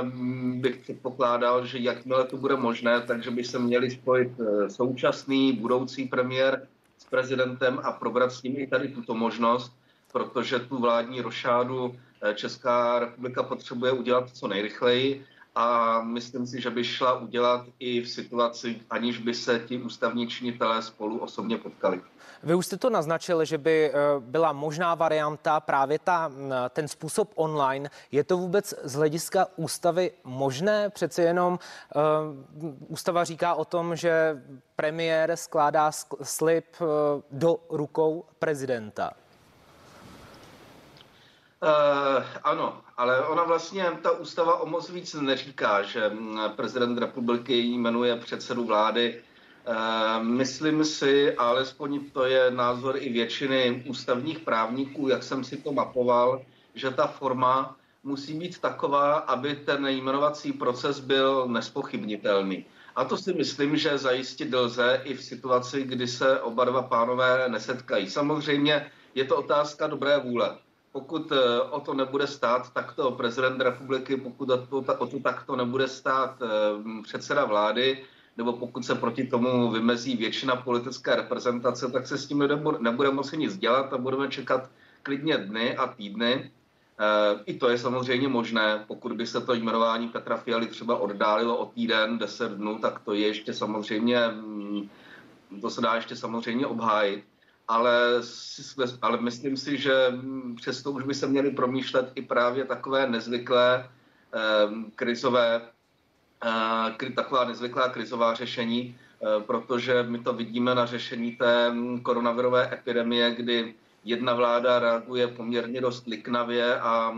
bych předpokládal, že jakmile to bude možné, takže by se měli spojit současný budoucí premiér prezidentem a probrat s ním i tady tuto možnost, protože tu vládní rošádu eh, Česká republika potřebuje udělat co nejrychleji a myslím si, že by šla udělat i v situaci, aniž by se ti ústavní činitelé spolu osobně potkali. Vy už jste to naznačil, že by eh, byla možná varianta právě ta, ten způsob online. Je to vůbec z hlediska ústavy možné? Přece jenom uh, ústava říká o tom, že premiér skládá slib uh, do rukou prezidenta. Uh, ano, ale ona vlastně, ta ústava o moc víc neříká, že mm, prezident republiky jmenuje předsedu vlády Eh, myslím si, alespoň to je názor i většiny ústavních právníků, jak jsem si to mapoval, že ta forma musí být taková, aby ten jmenovací proces byl nespochybnitelný. A to si myslím, že zajistit lze i v situaci, kdy se oba dva pánové nesetkají. Samozřejmě je to otázka dobré vůle. Pokud eh, o to nebude stát takto prezident republiky, pokud o to, o to takto nebude stát eh, předseda vlády, nebo pokud se proti tomu vymezí většina politické reprezentace, tak se s tím nebude moci nic dělat a budeme čekat klidně dny a týdny. E, I to je samozřejmě možné, pokud by se to jmenování Petra Fialy třeba oddálilo o týden, deset dnů, tak to je ještě samozřejmě, mm, to se dá ještě samozřejmě obhájit. Ale, ale myslím si, že mm, přesto už by se měly promýšlet i právě takové nezvyklé krizové taková nezvyklá krizová řešení, e, protože my to vidíme na řešení té koronavirové epidemie, kdy jedna vláda reaguje poměrně dost liknavě a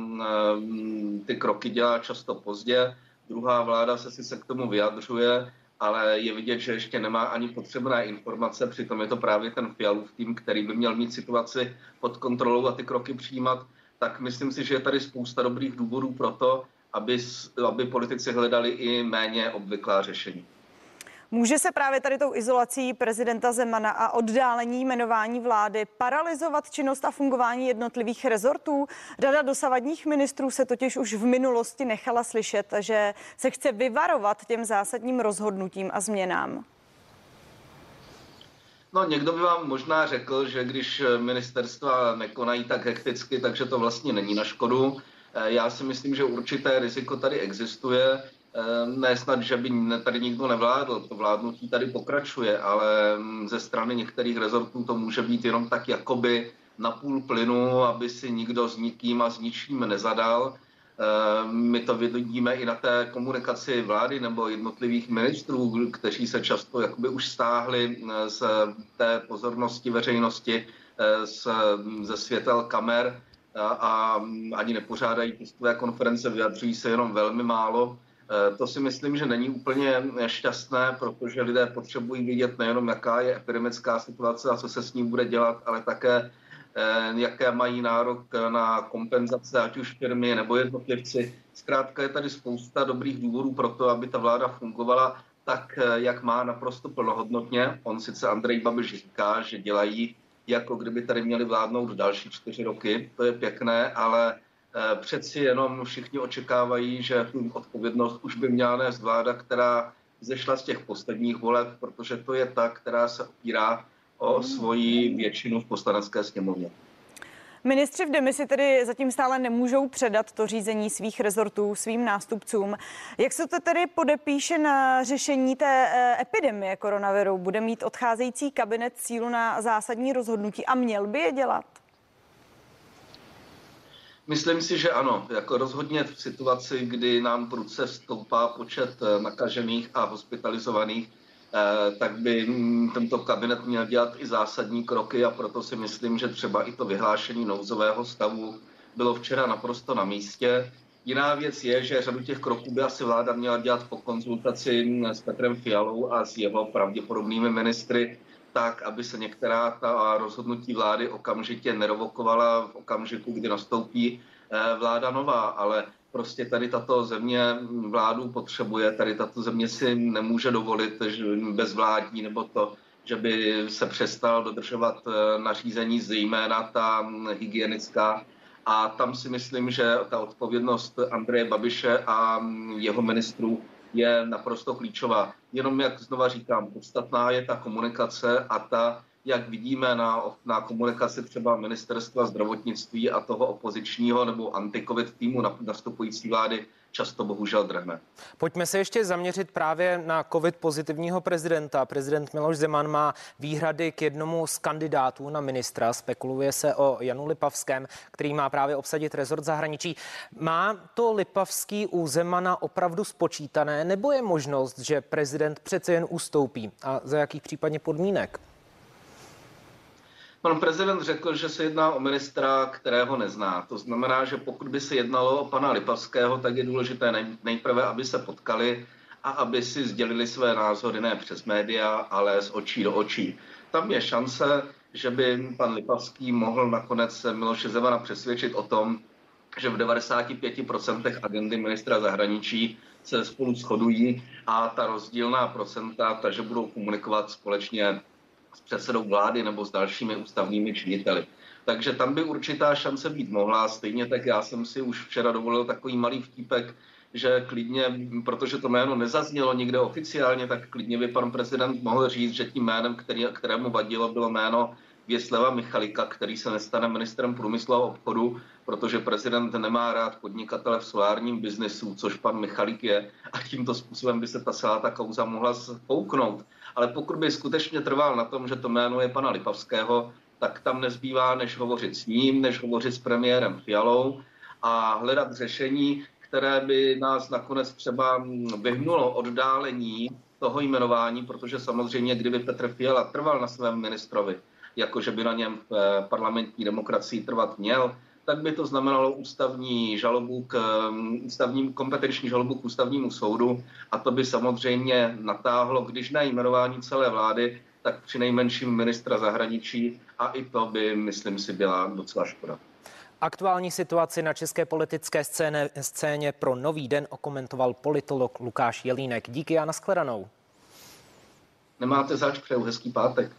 ty kroky dělá často pozdě, druhá vláda se sice k tomu vyjadřuje, ale je vidět, že ještě nemá ani potřebné informace, přitom je to právě ten Fialův tým, který by měl mít situaci pod kontrolou a ty kroky přijímat, tak myslím si, že je tady spousta dobrých důvodů pro to, aby, aby politici hledali i méně obvyklá řešení. Může se právě tady tou izolací prezidenta Zemana a oddálení jmenování vlády paralizovat činnost a fungování jednotlivých rezortů? Rada dosavadních ministrů se totiž už v minulosti nechala slyšet, že se chce vyvarovat těm zásadním rozhodnutím a změnám. No, někdo by vám možná řekl, že když ministerstva nekonají tak hekticky, takže to vlastně není na škodu. Já si myslím, že určité riziko tady existuje. Eh, ne snad, že by tady nikdo nevládl, to vládnutí tady pokračuje, ale mm, ze strany některých rezortů to může být jenom tak jakoby na půl plynu, aby si nikdo s nikým a s ničím nezadal. Eh, my to vidíme i na té komunikaci vlády nebo jednotlivých ministrů, kteří se často jakoby už stáhli eh, z té pozornosti veřejnosti, eh, z, ze světel kamer a, a ani nepořádají tiskové konference, vyjadřují se jenom velmi málo. To si myslím, že není úplně šťastné, protože lidé potřebují vidět nejenom, jaká je epidemická situace a co se s ním bude dělat, ale také Eh, jaké mají nárok na kompenzace, ať už firmy nebo jednotlivci. Zkrátka je tady spousta dobrých důvodů pro to, aby ta vláda fungovala tak, eh, jak má naprosto plnohodnotně. On sice Andrej Babiš říká, že dělají, jako kdyby tady měli vládnout další čtyři roky. To je pěkné, ale eh, přeci jenom všichni očekávají, že odpovědnost už by měla nést vláda, která zešla z těch posledních voleb, protože to je ta, která se opírá o svoji většinu v poslanecké sněmovně. Ministři v demisi tedy zatím stále nemůžou předat to řízení svých rezortů svým nástupcům. Jak se to tedy podepíše na řešení té eh, epidemie koronaviru? Bude mít odcházející kabinet sílu na zásadní rozhodnutí a měl by je dělat? Myslím si, že ano. Jako rozhodně v situaci, kdy nám prudce stoupá počet eh, nakažených a hospitalizovaných, Eh, tak by mm, tento kabinet měl dělat i zásadní kroky a proto si myslím, že třeba i to vyhlášení nouzového stavu bylo včera naprosto na místě. Jiná věc je, že řadu těch kroků by asi vláda měla dělat po konzultaci mm, s Petrem Fialou a s jeho pravděpodobnými ministry, tak, aby se některá ta rozhodnutí vlády okamžitě nerovokovala v okamžiku, kdy nastoupí eh, vláda nová. Ale prostě tady tato země vládu potřebuje, tady tato země si nemůže dovolit že bezvládní nebo to, že by se přestal dodržovat eh, nařízení, zejména ta hygienická. A tam si myslím, že ta odpovědnost Andreje Babiše a jeho ministrů je naprosto klíčová. Jenom, jak znova říkám, podstatná je ta komunikace a ta jak vidíme na, na komunikaci třeba ministerstva zdravotnictví a toho opozičního nebo antikovid týmu na, nastupující vlády, často bohužel drhne. Pojďme se ještě zaměřit právě na covid pozitivního prezidenta. Prezident Miloš Zeman má výhrady k jednomu z kandidátů na ministra. Spekuluje se o Janu Lipavském, který má právě obsadit rezort zahraničí. Má to Lipavský u Zemana opravdu spočítané, nebo je možnost, že prezident přece jen ustoupí? A za jakých případně podmínek? Pan prezident řekl, že se jedná o ministra, kterého nezná. To znamená, že pokud by se jednalo o pana Lipavského, tak je důležité nejprve, aby se potkali a aby si sdělili své názory ne přes média, ale z očí do očí. Tam je šance, že by pan Lipavský mohl nakonec Miloše Zemana přesvědčit o tom, že v 95% agendy ministra zahraničí se spolu shodují a ta rozdílná procenta, takže budou komunikovat společně s předsedou vlády nebo s dalšími ústavními činiteli. Takže tam by určitá šance být mohla. Stejně tak já jsem si už včera dovolil takový malý vtípek, že klidně, protože to jméno nezaznělo nikde oficiálně, tak klidně by pan prezident mohl říct, že tím jménem, který, kterému vadilo, bylo jméno Věsleva Michalika, který se nestane ministrem průmyslu a obchodu, protože prezident nemá rád podnikatele v solárním biznesu, což pan Michalik je, a tímto způsobem by se ta celá ta kauza mohla spouknout. Ale pokud by skutečně trval na tom, že to jméno je pana Lipavského, tak tam nezbývá, než hovořit s ním, než hovořit s premiérem Fialou a hledat řešení, které by nás nakonec třeba vyhnulo oddálení toho jmenování, protože samozřejmě, kdyby Petr Fiala trval na svém ministrovi, jakože by na něm v eh, parlamentní demokracii trvat měl, tak by to znamenalo ústavní žalobu k um, ústavním, kompetenční žalobu k ústavnímu soudu a to by samozřejmě natáhlo, když na jmenování celé vlády, tak při nejmenším ministra zahraničí a i to by, myslím si, byla docela škoda. Aktuální situaci na české politické scéně, scéně pro Nový den okomentoval politolog Lukáš Jelínek. Díky a nashledanou. Nemáte zač, přeju hezký pátek.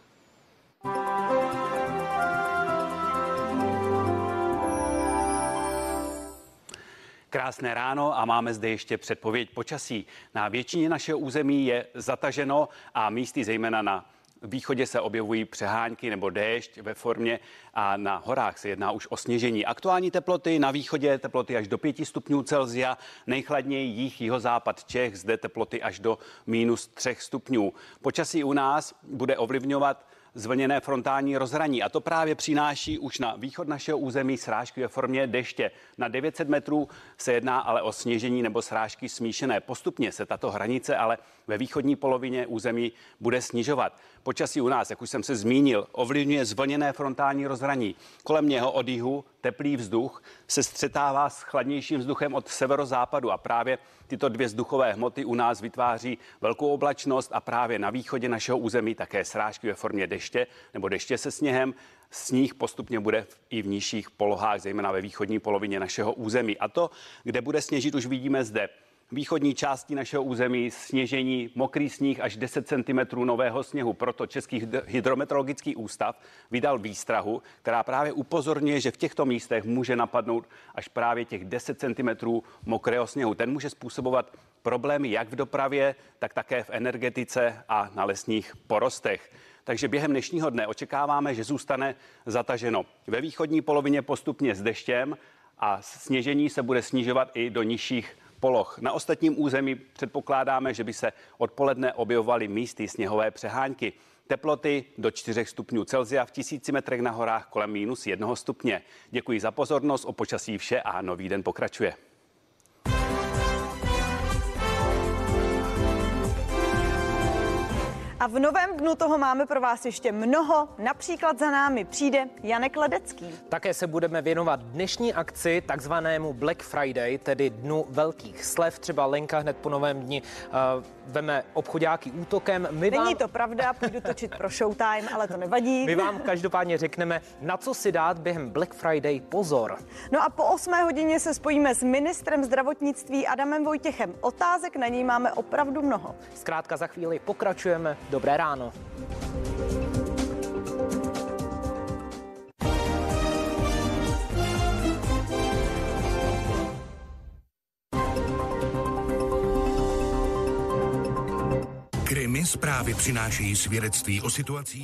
Krásné ráno a máme zde ještě předpověď počasí. Na většině našeho území je zataženo a místy zejména na východě se objevují přehánky nebo déšť ve formě a na horách se jedná už o sněžení. Aktuální teploty na východě teploty až do 5 stupňů Celzia, nejchladněji jich jihozápad Čech, zde teploty až do minus 3 stupňů. Počasí u nás bude ovlivňovat zvlněné frontální rozhraní. A to právě přináší už na východ našeho území srážky ve formě deště. Na 900 metrů se jedná ale o sněžení nebo srážky smíšené. Postupně se tato hranice ale ve východní polovině území bude snižovat. Počasí u nás, jak už jsem se zmínil, ovlivňuje zvlněné frontální rozhraní. Kolem něho od jihu teplý vzduch se střetává s chladnějším vzduchem od severozápadu a právě tyto dvě vzduchové hmoty u nás vytváří velkou oblačnost a právě na východě našeho území také srážky ve formě deště nebo deště se sněhem. Sníh postupně bude i v nižších polohách, zejména ve východní polovině našeho území. A to, kde bude sněžit, už vidíme zde východní části našeho území sněžení, mokrý sníh až 10 cm nového sněhu. Proto Český hydrometeorologický ústav vydal výstrahu, která právě upozorňuje, že v těchto místech může napadnout až právě těch 10 cm mokrého sněhu. Ten může způsobovat problémy jak v dopravě, tak také v energetice a na lesních porostech. Takže během dnešního dne očekáváme, že zůstane zataženo ve východní polovině postupně s deštěm a sněžení se bude snižovat i do nižších poloh. Na ostatním území předpokládáme, že by se odpoledne objevovaly místy sněhové přehánky. Teploty do 4 stupňů Celzia v tisíci metrech na horách kolem minus 1 stupně. Děkuji za pozornost, o počasí vše a nový den pokračuje. A v novém dnu toho máme pro vás ještě mnoho. Například za námi přijde Janek Ledecký. Také se budeme věnovat dnešní akci, takzvanému Black Friday, tedy dnu velkých slev. Třeba Lenka hned po novém dni uh, veme obchodáky útokem. My Není vám... to pravda, půjdu točit pro Showtime, ale to nevadí. My vám každopádně řekneme, na co si dát během Black Friday pozor. No a po 8 hodině se spojíme s ministrem zdravotnictví Adamem Vojtěchem. Otázek na něj máme opravdu mnoho. Zkrátka za chvíli pokračujeme. Dobré ráno. Krimi zprávy přinášejí svědectví o situaci